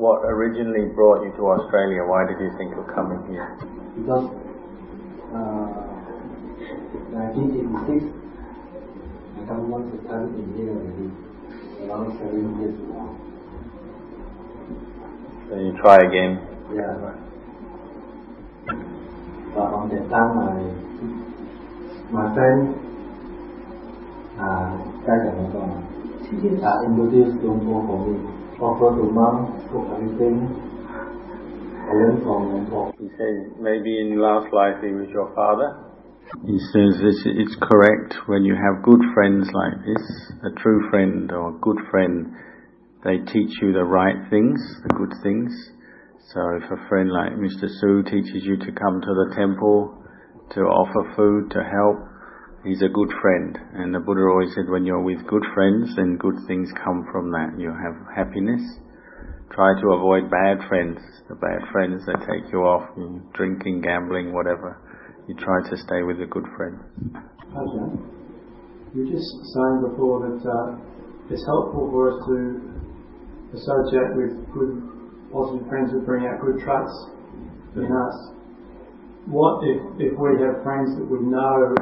what originally brought you to Australia? Why did you think of coming here? Because uh, 1986, I come once a time in here already, around seven years ago. So you try again. Yeah. But on that time, I, my friend, uh, died at Hong uh, introduced Luang Por for me. Offer to mom, He says maybe in last life he was your father. He says this, it's correct when you have good friends like this, a true friend or a good friend, they teach you the right things, the good things. So if a friend like Mr. Su teaches you to come to the temple, to offer food, to help, he's a good friend. And the Buddha always said, when you're with good friends, then good things come from that. You have happiness. Try to avoid bad friends. The bad friends that take you off, drinking, gambling, whatever. You try to stay with a good friend. Okay. You just saying before that uh, it's helpful for us to associate with good, positive friends who bring out good traits in us. What if, if we have friends that we know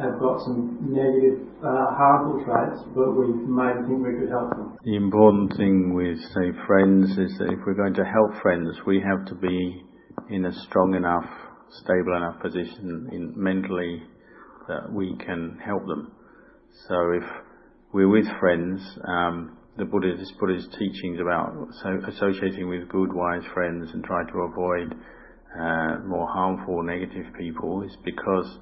have got some negative, uh, harmful traits, but we may think we could help them. The important thing with, say, friends is that if we're going to help friends, we have to be in a strong enough, stable enough position in mentally that we can help them. So if we're with friends, um, the Buddhist, Buddhist teachings about so associating with good, wise friends and try to avoid uh, more harmful, negative people is because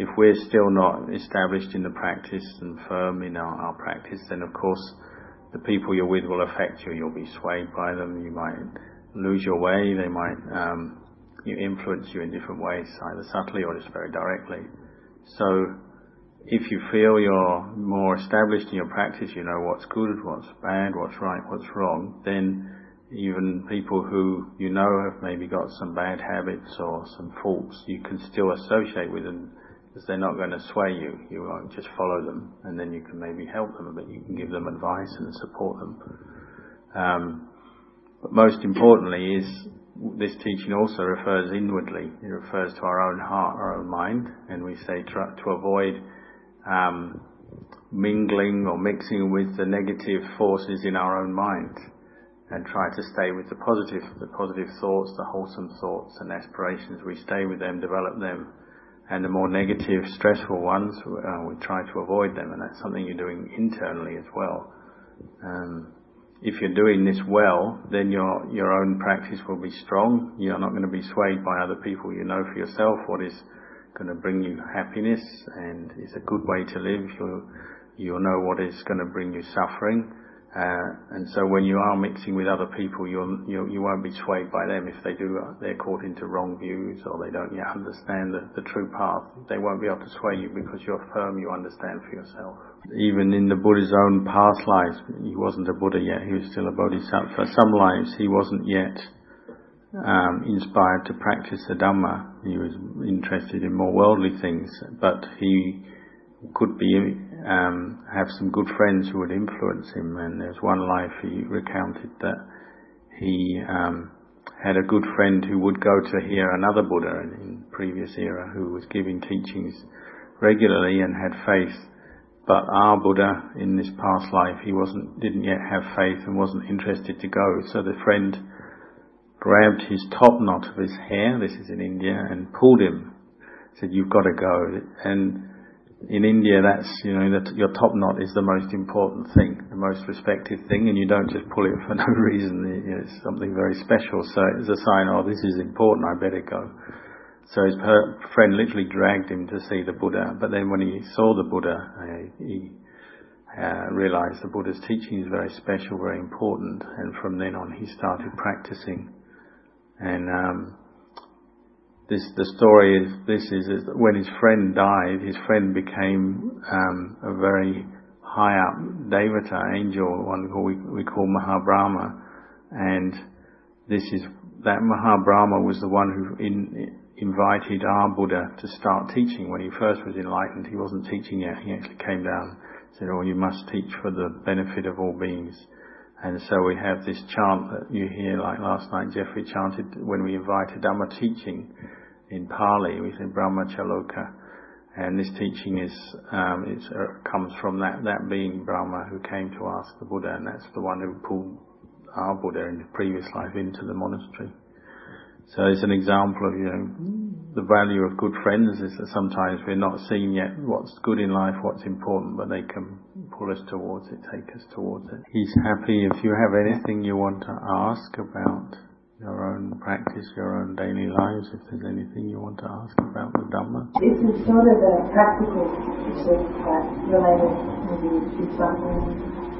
if we're still not established in the practice and firm in our, our practice, then of course the people you're with will affect you. You'll be swayed by them. You might lose your way. They might um, influence you in different ways, either subtly or just very directly. So if you feel you're more established in your practice, you know what's good, what's bad, what's right, what's wrong, then even people who you know have maybe got some bad habits or some faults, you can still associate with them because they're not going to sway you. You won't just follow them, and then you can maybe help them, but you can give them advice and support them. Um, but most importantly is this teaching also refers inwardly. It refers to our own heart, our own mind, and we say to, to avoid um, mingling or mixing with the negative forces in our own mind, and try to stay with the positive, the positive thoughts, the wholesome thoughts and aspirations. We stay with them, develop them, and the more negative, stressful ones, uh, we try to avoid them, and that's something you're doing internally as well. Um, if you're doing this well, then your your own practice will be strong. You're not going to be swayed by other people. You know for yourself what is going to bring you happiness and is a good way to live. You'll you'll know what is going to bring you suffering, uh, and so when you are mixing with other people, you'll, you, you won't be swayed by them if they do, they're caught into wrong views or they don't yet understand the, the true path. They won't be able to sway you because you're firm, you understand for yourself. Even in the Buddha's own past lives, he wasn't a Buddha yet, he was still a Bodhisattva. Some lives he wasn't yet um, inspired to practice the Dhamma. He was interested in more worldly things, but he could be um, have some good friends who would influence him. And there's one life he recounted that he um, had a good friend who would go to hear another Buddha in previous era who was giving teachings regularly and had faith. But our Buddha in this past life, he wasn't, didn't yet have faith and wasn't interested to go. So the friend grabbed his top knot of his hair, this is in India, and pulled him. Said, you've got to go. And in India, that's, you know, that your top knot is the most important thing, the most respected thing, and you don't just pull it for no reason. It's something very special. So it's a sign, oh, this is important, I better go. So his friend literally dragged him to see the Buddha, but then when he saw the Buddha, uh, he uh, realized the Buddha's teaching is very special, very important, and from then on he started practicing. And um, this the story is this is, that when his friend died, his friend became um, a very high up devata angel, one who we, we call Mahabrahma, and this is that Mahabrahma was the one who in, invited our Buddha to start teaching. When he first was enlightened, he wasn't teaching yet. He actually came down, and said, "Oh, you must teach for the benefit of all beings." And so we have this chant that you hear, like last night Jeffrey chanted when we invited Dhamma teaching in Pali, we say Brahma Chaloka. And this teaching is, um, uh, comes from that, that being Brahma who came to ask the Buddha, and that's the one who pulled our Buddha in the previous life into the monastery. So it's an example of, you know, the value of good friends is that sometimes we're not seeing yet what's good in life, what's important, but they can pull us towards it, take us towards it. He's happy if you have anything you want to ask about your own practice, your own daily lives, if there's anything you want to ask about the Dhamma. This is sort of a practical issue that related maybe to something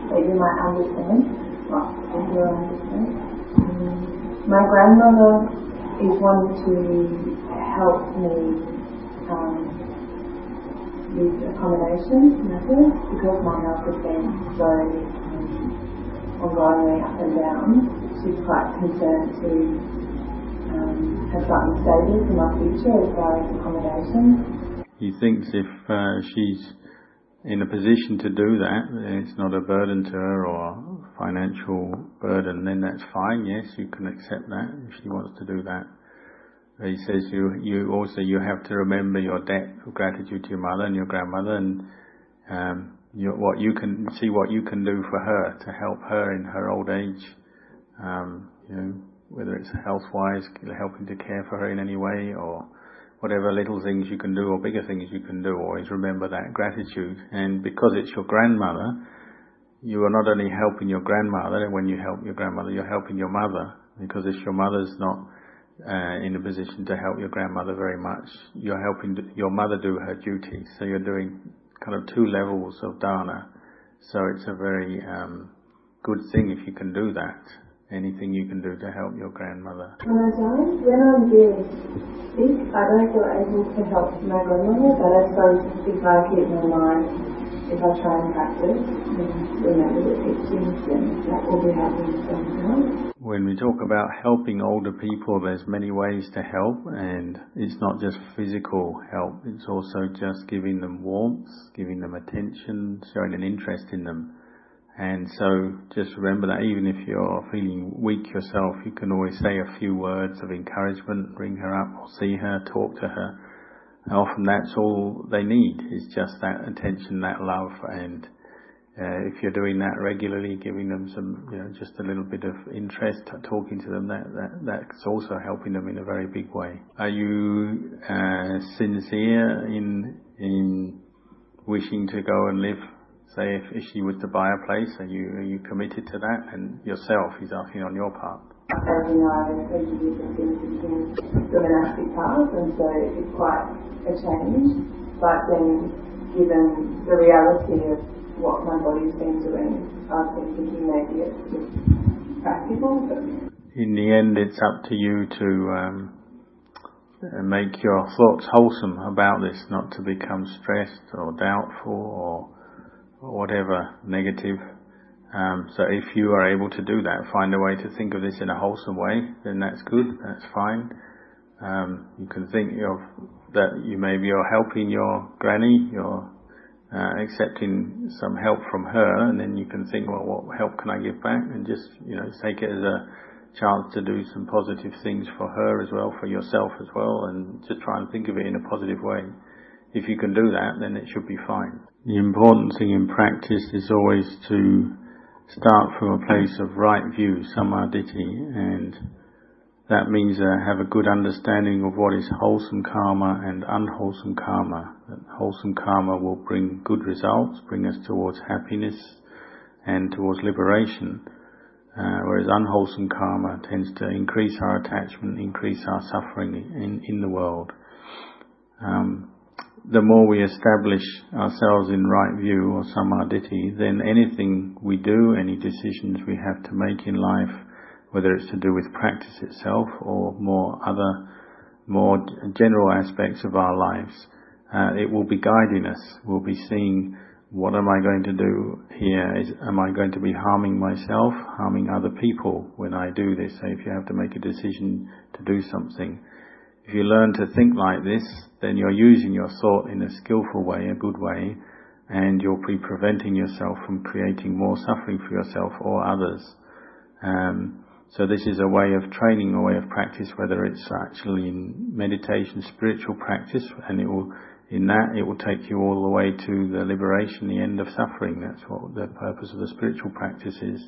that you might understand, well, you understand. Um, my grandmother is one to help me um, with accommodation matters because my health has been so um, ongoingly up and down. She's quite concerned to um, have something stable for my future as far as accommodation. He thinks if uh, she's in a position to do that, it's not a burden to her or financial burden, then that's fine. Yes, you can accept that if she wants to do that. He says you you also you have to remember your debt of gratitude to your mother and your grandmother, and um, you, what you can see what you can do for her to help her in her old age. Um, you know, whether it's health-wise, helping to care for her in any way, or whatever little things you can do or bigger things you can do. Always remember that gratitude, and because it's your grandmother you are not only helping your grandmother, when you help your grandmother, you're helping your mother, because if your mother's not uh, in a position to help your grandmother very much, you're helping your mother do her duty. So you're doing kind of two levels of dana. So it's a very um, good thing if you can do that. Anything you can do to help your grandmother. When I die, when I'm really sick, I don't feel able to help my grandmother, but I suppose if I keep my mind if I try and practice and remember the teachings, then that will be happening somehow. When we talk about helping older people, there's many ways to help, and it's not just physical help, it's also just giving them warmth, giving them attention, showing an interest in them. And so just remember that even if you're feeling weak yourself, you can always say a few words of encouragement, bring her up or see her, talk to her and often that's all they need is just that attention, that love, and uh, if you're doing that regularly, giving them some, you know, just a little bit of interest, talking to them, that, that that's also helping them in a very big way. Are you uh, sincere in in wishing to go and live? Say, if, if she was to buy a place, are you are you committed to that? And yourself, he's asking on your part as you know, as you have been the monastic path, and so it's quite a change. But then, given the reality of what my body's been doing, I've been thinking maybe it's just practical. But in the end, it's up to you to um, make your thoughts wholesome about this, not to become stressed or doubtful or whatever negative. Um, so if you are able to do that, find a way to think of this in a wholesome way, then that's good, that's fine. Um, you can think of that you maybe are helping your granny, you're uh, accepting some help from her, and then you can think, well, what help can I give back? And just, you know, take it as a chance to do some positive things for her as well, for yourself as well, and just try and think of it in a positive way. If you can do that, then it should be fine. The important thing in practice is always to start from a place of right view, sammaditthi, and that means uh, have a good understanding of what is wholesome karma and unwholesome karma. That wholesome karma will bring good results, bring us towards happiness and towards liberation, uh, whereas unwholesome karma tends to increase our attachment, increase our suffering in, in the world. Um, the more we establish ourselves in right view or sammaditthi, then anything we do, any decisions we have to make in life, whether it's to do with practice itself or more other, more general aspects of our lives, uh, it will be guiding us. We'll be seeing what am I going to do here? Is, am I going to be harming myself, harming other people when I do this? So if you have to make a decision to do something, if you learn to think like this, then you're using your thought in a skillful way, a good way, and you'll be preventing yourself from creating more suffering for yourself or others. Um, so this is a way of training, a way of practice, whether it's actually in meditation, spiritual practice, and it will, in that, it will take you all the way to the liberation, the end of suffering. That's what the purpose of the spiritual practice is.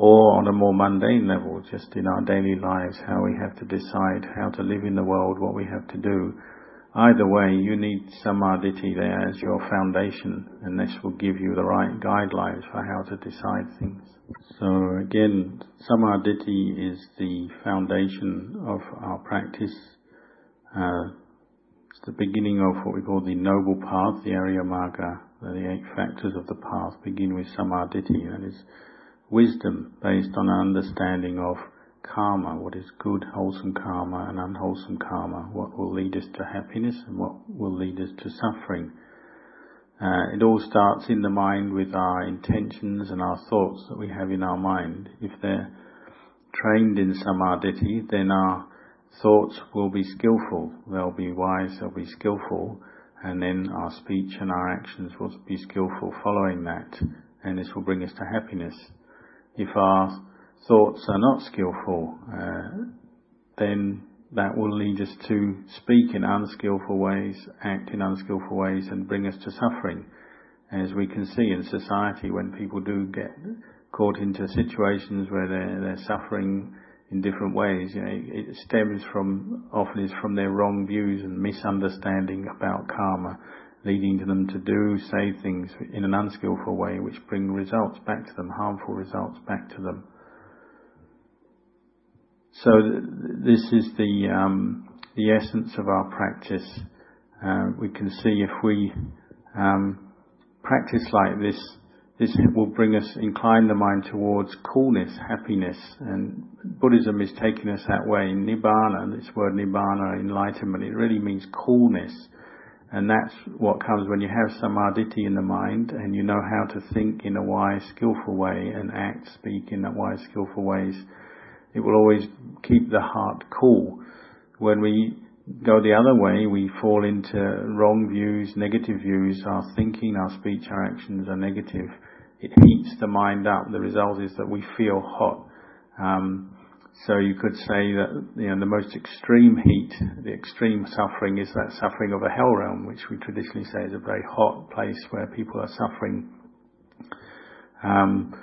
Or on a more mundane level, just in our daily lives, how we have to decide how to live in the world, what we have to do, Either way, you need sammaditthi there as your foundation, and this will give you the right guidelines for how to decide things. So again, sammaditthi is the foundation of our practice. Uh, it's the beginning of what we call the noble path, the Arya Magga. The eight factors of the path begin with sammaditthi, and is wisdom based on an understanding of karma, what is good, wholesome karma and unwholesome karma, what will lead us to happiness and what will lead us to suffering. Uh, it all starts in the mind with our intentions and our thoughts that we have in our mind. If they're trained in samadhi, then our thoughts will be skillful. They'll be wise, they'll be skillful, and then our speech and our actions will be skillful following that, and this will bring us to happiness. If our thoughts are not skillful, uh, then that will lead us to speak in unskillful ways, act in unskillful ways, and bring us to suffering. As we can see in society, when people do get caught into situations where they're, they're suffering in different ways, you know, it stems from often is from their wrong views and misunderstanding about karma, leading to them to do, say things in an unskillful way, which bring results back to them, harmful results back to them. So th- this is the um, the essence of our practice. Uh, we can see if we um, practice like this, this will bring us incline the mind towards coolness, happiness, and Buddhism is taking us that way. Nibbana, this word nibbana, enlightenment, it really means coolness. And that's what comes when you have samadhi in the mind and you know how to think in a wise, skillful way and act, speak in wise, skillful ways it will always keep the heart cool. When we go the other way, we fall into wrong views, negative views, our thinking, our speech, our actions are negative. It heats the mind up. The result is that we feel hot. Um, so you could say that you know the most extreme heat, the extreme suffering is that suffering of a hell realm, which we traditionally say is a very hot place where people are suffering. Um,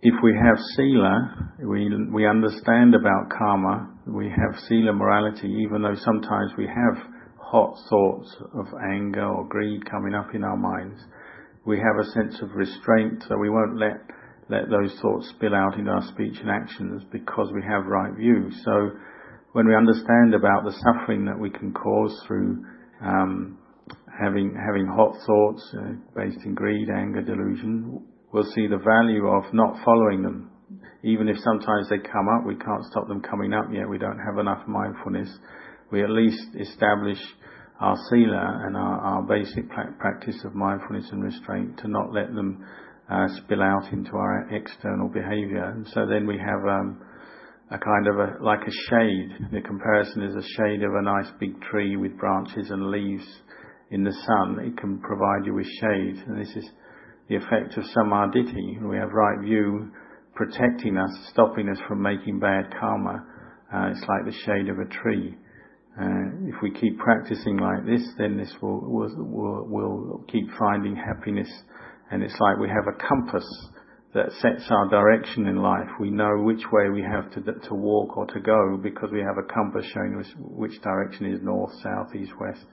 if we have sila, we, we understand about karma, we have sila morality, even though sometimes we have hot thoughts of anger or greed coming up in our minds, we have a sense of restraint so we won't let, let those thoughts spill out in our speech and actions because we have right view. So when we understand about the suffering that we can cause through um, having having hot thoughts uh, based in greed, anger, delusion, we'll see the value of not following them. Even if sometimes they come up, we can't stop them coming up yet. We don't have enough mindfulness. We at least establish our sila and our, our basic practice of mindfulness and restraint to not let them uh, spill out into our external behavior. And so then we have um, a kind of a like a shade. The comparison is a shade of a nice big tree with branches and leaves in the sun. It can provide you with shade, and this is the effect of sammaditthi. We have right view protecting us, stopping us from making bad karma. Uh, it's like the shade of a tree. Uh, if we keep practicing like this, then this will, will, will, will keep finding happiness. And it's like we have a compass that sets our direction in life. We know which way we have to, to walk or to go because we have a compass showing us which direction is north, south, east, west.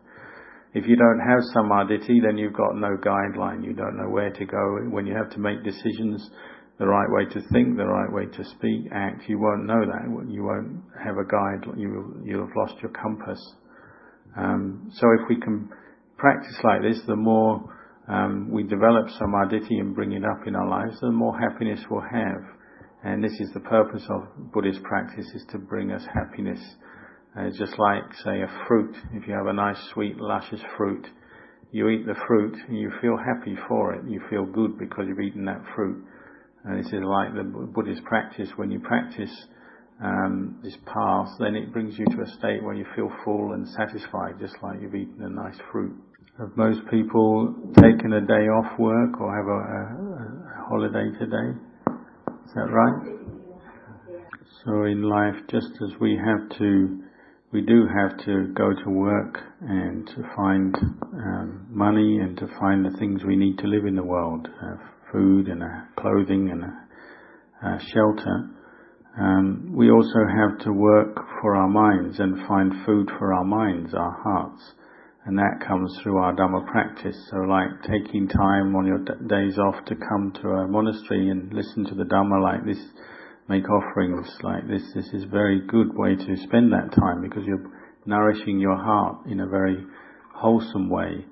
If you don't have sammaditthi, then you've got no guideline. You don't know where to go. When you have to make decisions, the right way to think, the right way to speak, act, you won't know that. You won't have a guide. You, you'll have lost your compass. Um, so if we can practice like this, the more um, we develop samadhi and bring it up in our lives, the more happiness we'll have. And this is the purpose of Buddhist practice, is to bring us happiness uh, just like, say, a fruit. If you have a nice, sweet, luscious fruit, you eat the fruit and you feel happy for it. You feel good because you've eaten that fruit. And this is like the Buddhist practice. When you practice um, this path, then it brings you to a state where you feel full and satisfied, just like you've eaten a nice fruit. Have most people taken a day off work or have a, a, a holiday today? Is that right? So in life, just as we have to, we do have to go to work and to find um, money and to find the things we need to live in the world, uh, food and uh, clothing and uh, shelter. Um, we also have to work for our minds and find food for our minds, our hearts and that comes through our Dhamma practice. So like taking time on your d- days off to come to a monastery and listen to the Dhamma like this, make offerings like this, this is a very good way to spend that time because you're nourishing your heart in a very wholesome way.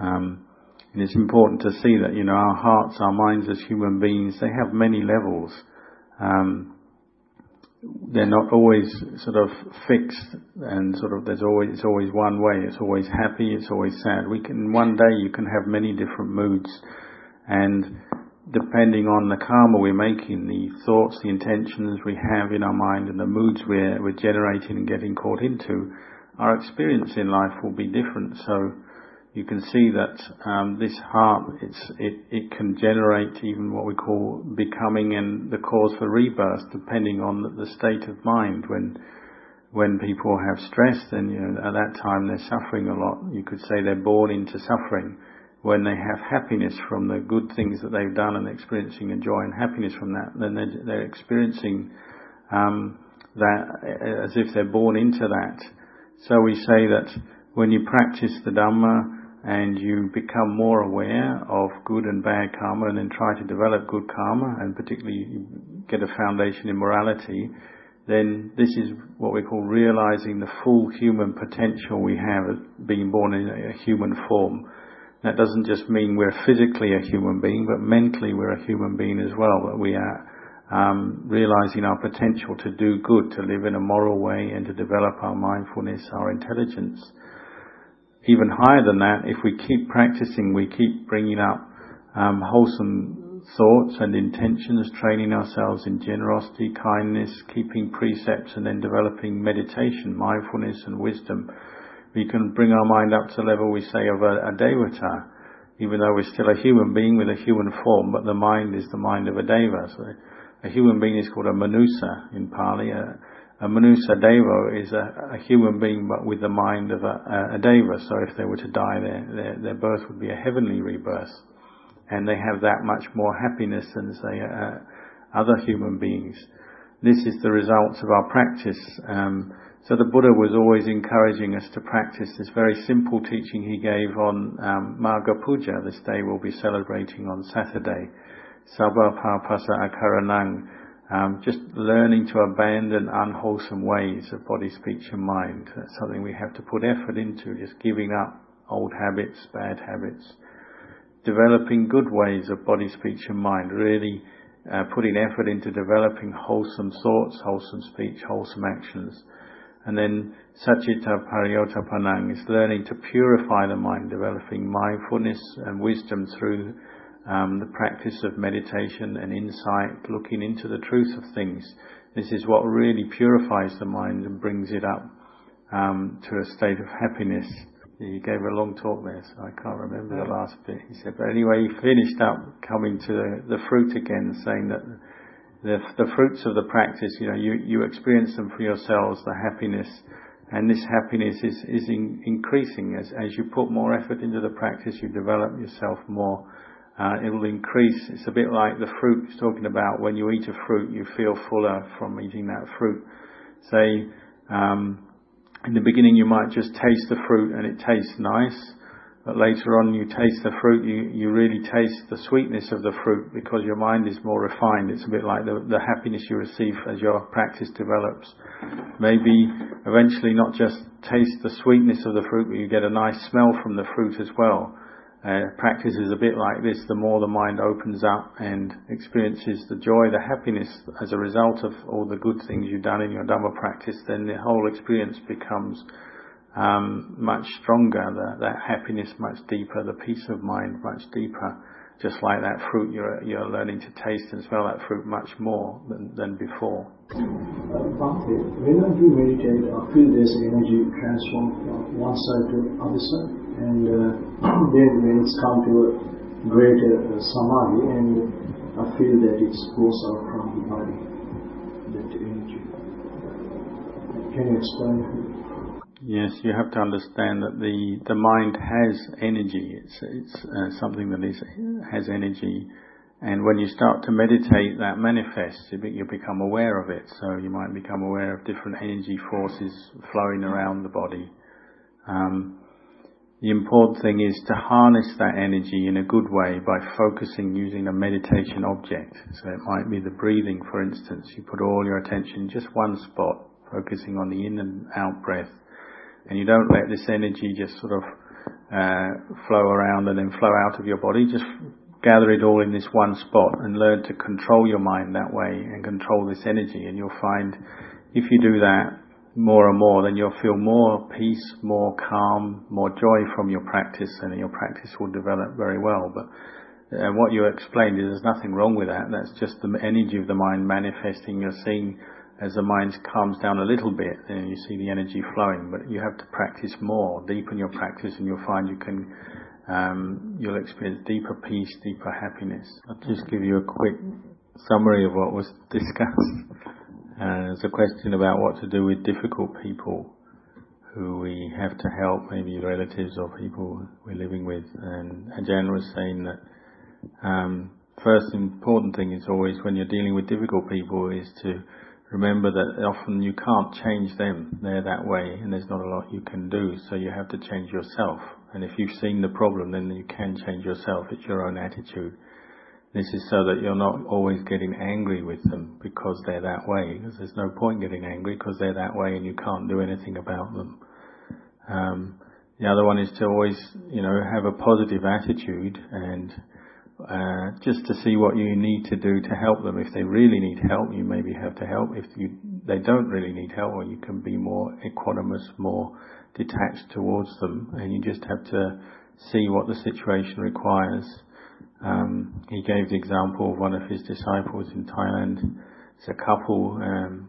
Um, and it's important to see that, you know, our hearts, our minds as human beings, they have many levels. Um, they're not always sort of fixed and sort of there's always it's always one way. It's always happy. It's always sad. We can one day you can have many different moods. And depending on the karma we're making the thoughts the intentions we have in our mind and the moods we're we're generating and getting caught into our experience in life will be different. So you can see that um, this heart, it, it can generate even what we call becoming and the cause for rebirth, depending on the, the state of mind. When when people have stress, then you know at that time they're suffering a lot. You could say they're born into suffering. When they have happiness from the good things that they've done and experiencing a joy and happiness from that, then they're, they're experiencing um, that as if they're born into that. So we say that when you practice the Dhamma, and you become more aware of good and bad karma and then try to develop good karma and particularly get a foundation in morality, then this is what we call realizing the full human potential we have as being born in a human form. That doesn't just mean we're physically a human being, but mentally we're a human being as well, that we are um, realizing our potential to do good, to live in a moral way and to develop our mindfulness, our intelligence even higher than that, if we keep practicing, we keep bringing up um, wholesome thoughts and intentions, training ourselves in generosity, kindness, keeping precepts, and then developing meditation, mindfulness, and wisdom. We can bring our mind up to the level, we say, of a, a devata, even though we're still a human being with a human form, but the mind is the mind of a deva. So a human being is called a manussa in Pali. A, a Manussa Deva is a, a, human being but with the mind of a, a, Deva. So if they were to die, their, their, their, birth would be a heavenly rebirth. And they have that much more happiness than, say, uh, other human beings. This is the results of our practice. Um, so the Buddha was always encouraging us to practice this very simple teaching he gave on um, Puja. This day we'll be celebrating on Saturday. Sabba Papasa Akaranang um, just learning to abandon unwholesome ways of body, speech, and mind. That's something we have to put effort into, just giving up old habits, bad habits. Developing good ways of body, speech, and mind. Really uh, putting effort into developing wholesome thoughts, wholesome speech, wholesome actions. And then Sacitta Pariyodapanang is learning to purify the mind, developing mindfulness and wisdom through um, the practice of meditation and insight, looking into the truth of things. This is what really purifies the mind and brings it up um, to a state of happiness. He gave a long talk there, so I can't remember the last bit. He said, but anyway, he finished up coming to the, the fruit again, saying that the, the fruits of the practice, you know, you, you experience them for yourselves, the happiness, and this happiness is, is in, increasing as, as you put more effort into the practice, you develop yourself more uh, it will increase. It's a bit like the fruit he's talking about. When you eat a fruit, you feel fuller from eating that fruit. Say, um, in the beginning you might just taste the fruit and it tastes nice, but later on you taste the fruit, you, you really taste the sweetness of the fruit because your mind is more refined. It's a bit like the, the happiness you receive as your practice develops. Maybe eventually not just taste the sweetness of the fruit, but you get a nice smell from the fruit as well. Uh, practice is a bit like this. The more the mind opens up and experiences the joy, the happiness as a result of all the good things you've done in your Dhamma practice, then the whole experience becomes um, much stronger. The, that happiness much deeper. The peace of mind much deeper. Just like that fruit, you're you're learning to taste and smell that fruit much more than than before. Uh, Bhante, whenever you meditate, I feel there's energy transform from one side to other side, and then when it's come to a greater uh, samadhi, and I feel that it goes out from the body, that energy. Can you explain? Yes, you have to understand that the, the mind has energy. It's, it's uh, something that is, has energy. And when you start to meditate, that manifests. You, you become aware of it. So you might become aware of different energy forces flowing around the body. Um, the important thing is to harness that energy in a good way by focusing using a meditation object. So it might be the breathing, for instance. You put all your attention in just one spot, focusing on the in and out breath and you don't let this energy just sort of uh, flow around and then flow out of your body. Just gather it all in this one spot and learn to control your mind that way and control this energy. And you'll find if you do that more and more, then you'll feel more peace, more calm, more joy from your practice, and your practice will develop very well. But uh, what you explained is there's nothing wrong with that. That's just the energy of the mind manifesting. You're seeing as the mind calms down a little bit, then you see the energy flowing. But you have to practice more, deepen your practice, and you'll find you can, um, you'll experience deeper peace, deeper happiness. I'll just give you a quick summary of what was discussed. Uh, there's a question about what to do with difficult people who we have to help, maybe relatives or people we're living with. And Ajahn was saying that um, first important thing is always when you're dealing with difficult people is to remember that often you can't change them. They're that way and there's not a lot you can do. So you have to change yourself. And if you've seen the problem, then you can change yourself. It's your own attitude. This is so that you're not always getting angry with them because they're that way. Because there's no point getting angry because they're that way and you can't do anything about them. Um, the other one is to always, you know, have a positive attitude and uh, just to see what you need to do to help them. If they really need help, you maybe have to help. If you, they don't really need help, or you can be more equanimous, more detached towards them, and you just have to see what the situation requires. Um, he gave the example of one of his disciples in Thailand. It's a couple um,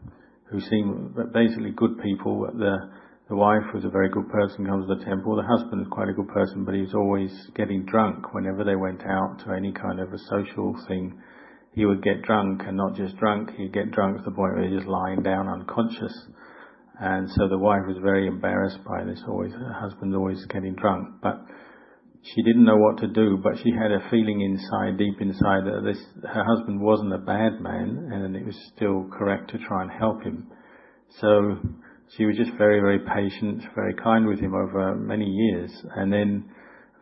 who seem basically good people. The the wife was a very good person, comes to the temple. The husband was quite a good person, but he was always getting drunk whenever they went out to any kind of a social thing. He would get drunk, and not just drunk, he'd get drunk to the point where he was lying down unconscious. And so the wife was very embarrassed by this, always, her husband always getting drunk. But she didn't know what to do, but she had a feeling inside, deep inside, that this, her husband wasn't a bad man, and it was still correct to try and help him. So she was just very, very patient, very kind with him over many years. And then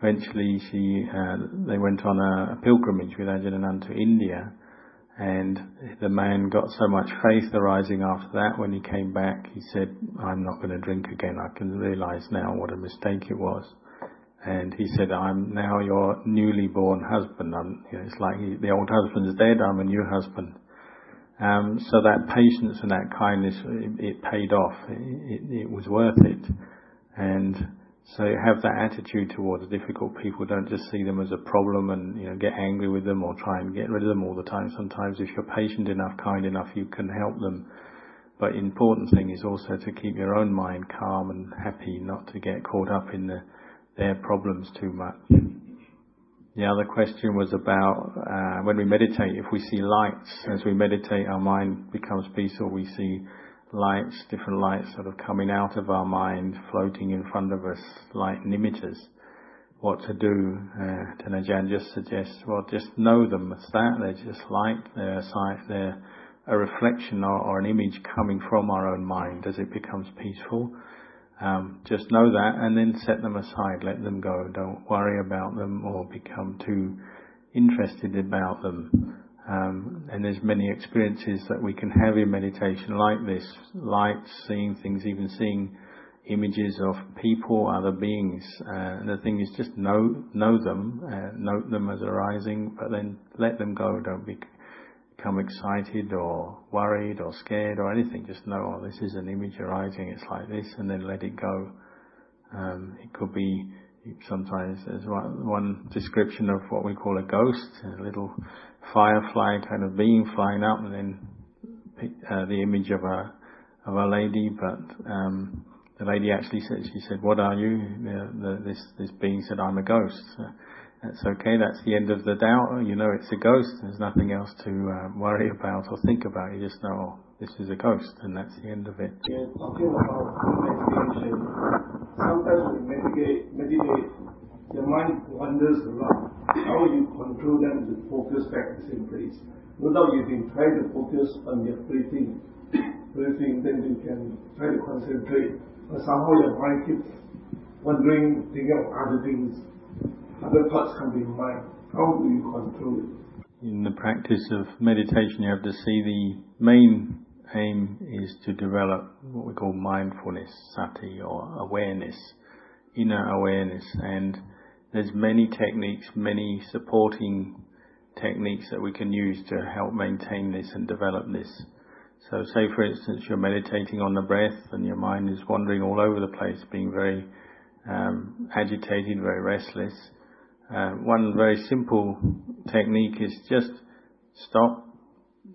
eventually she, uh, they went on a, a pilgrimage with Ajahn to India. And the man got so much faith arising after that. When he came back, he said, I'm not going to drink again. I can realize now what a mistake it was. And he said, I'm now your newly born husband. You know, it's like he, the old husband's dead. I'm a new husband. Um, so that patience and that kindness, it, it paid off. It, it, it, was worth it. And so have that attitude towards difficult people. Don't just see them as a problem and you know get angry with them or try and get rid of them all the time. Sometimes, if you're patient enough, kind enough, you can help them. But important thing is also to keep your own mind calm and happy, not to get caught up in the, their problems too much. The other question was about uh, when we meditate, if we see lights, as we meditate, our mind becomes peaceful. We see lights, different lights sort of coming out of our mind, floating in front of us, light nimittas. What to do? Uh, Tan Ajahn just suggests, well, just know them as that. They're just light. They're a sight. They're a reflection or, or an image coming from our own mind as it becomes peaceful. Um, just know that and then set them aside, let them go. Don't worry about them or become too interested about them. Um, and there's many experiences that we can have in meditation like this, light, seeing things, even seeing images of people, other beings. Uh, and the thing is just know, know them, uh, note them as arising, but then let them go. Don't be become excited or worried or scared or anything. Just know, oh, this is an image arising, it's like this, and then let it go. Um, it could be sometimes there's one, one description of what we call a ghost, a little firefly kind of being flying up and then uh, the image of a of a lady, but um, the lady actually said, she said, "What are you?" The, the, this this being said, "I'm a ghost." So that's okay. That's the end of the doubt. You know, it's a ghost. There's nothing else to uh, worry about or think about. You just know oh, this is a ghost, and that's the end of it. Yeah, talking about meditation. Sometimes when meditate, meditate, your mind wanders a lot. How you control them to focus back the same place? Doubt you've been trying to focus on your breathing, breathing, then you can try to concentrate. But somehow your mind keeps wandering, thinking of other things. Other thoughts come in mind. How do you control it? In the practice of meditation, you have to see the main aim is to develop what we call mindfulness, sati, or awareness, inner awareness. And there's many techniques, many supporting techniques that we can use to help maintain this and develop this. So say for instance you're meditating on the breath and your mind is wandering all over the place, being very um, agitated, very restless. Uh, one very simple technique is just stop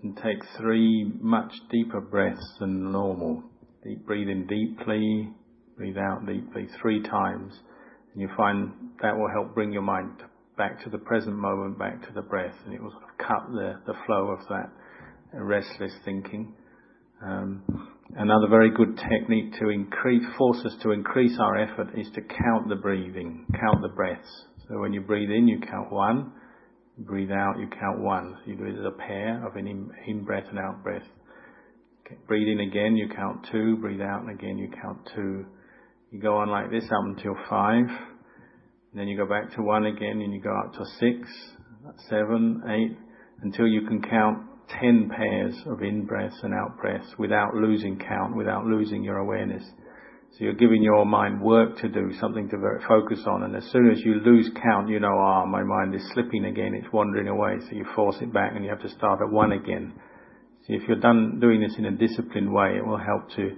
and take three much deeper breaths than normal. Deep, breathe in deeply, breathe out deeply three times. And you find that will help bring your mind back to the present moment, back to the breath, and it will sort of cut the, the flow of that restless thinking. Um, another very good technique to increase, force us to increase our effort is to count the breathing, count the breaths. So when you breathe in, you count one. You breathe out, you count one. So you do it as a pair of an in, breath and out breath. Okay. Breathe in again, you count two. Breathe out and again, you count two. You go on like this up until five. Then you go back to one again and you go up to six, seven, eight, until you can count ten pairs of in breaths and out breaths without losing count, without losing your awareness. So you're giving your mind work to do, something to focus on, and as soon as you lose count, you know, ah, oh, my mind is slipping again, it's wandering away, so you force it back and you have to start at one again. See, if you're done doing this in a disciplined way, it will help to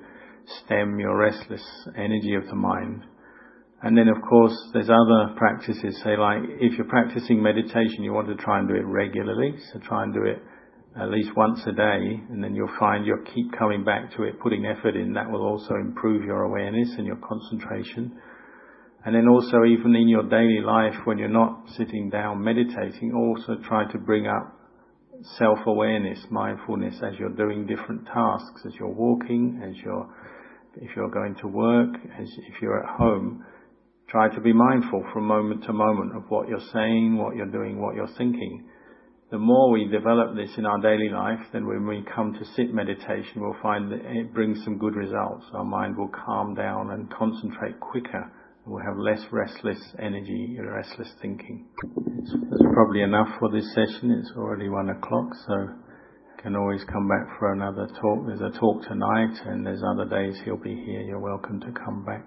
stem your restless energy of the mind and then, of course, there's other practices. Say, like if you're practicing meditation, you want to try and do it regularly. So try and do it at least once a day, and then you'll find you'll keep coming back to it, putting effort in. That will also improve your awareness and your concentration. And then also, even in your daily life, when you're not sitting down meditating, also try to bring up self-awareness, mindfulness as you're doing different tasks, as you're walking, as you're if you're going to work, as if you're at home Try to be mindful from moment to moment of what you're saying, what you're doing, what you're thinking. The more we develop this in our daily life, then when we come to sit meditation, we'll find that it brings some good results. Our mind will calm down and concentrate quicker. We'll have less restless energy, restless thinking. That's probably enough for this session. It's already one o'clock, so you can always come back for another talk. There's a talk tonight, and there's other days he'll be here. You're welcome to come back.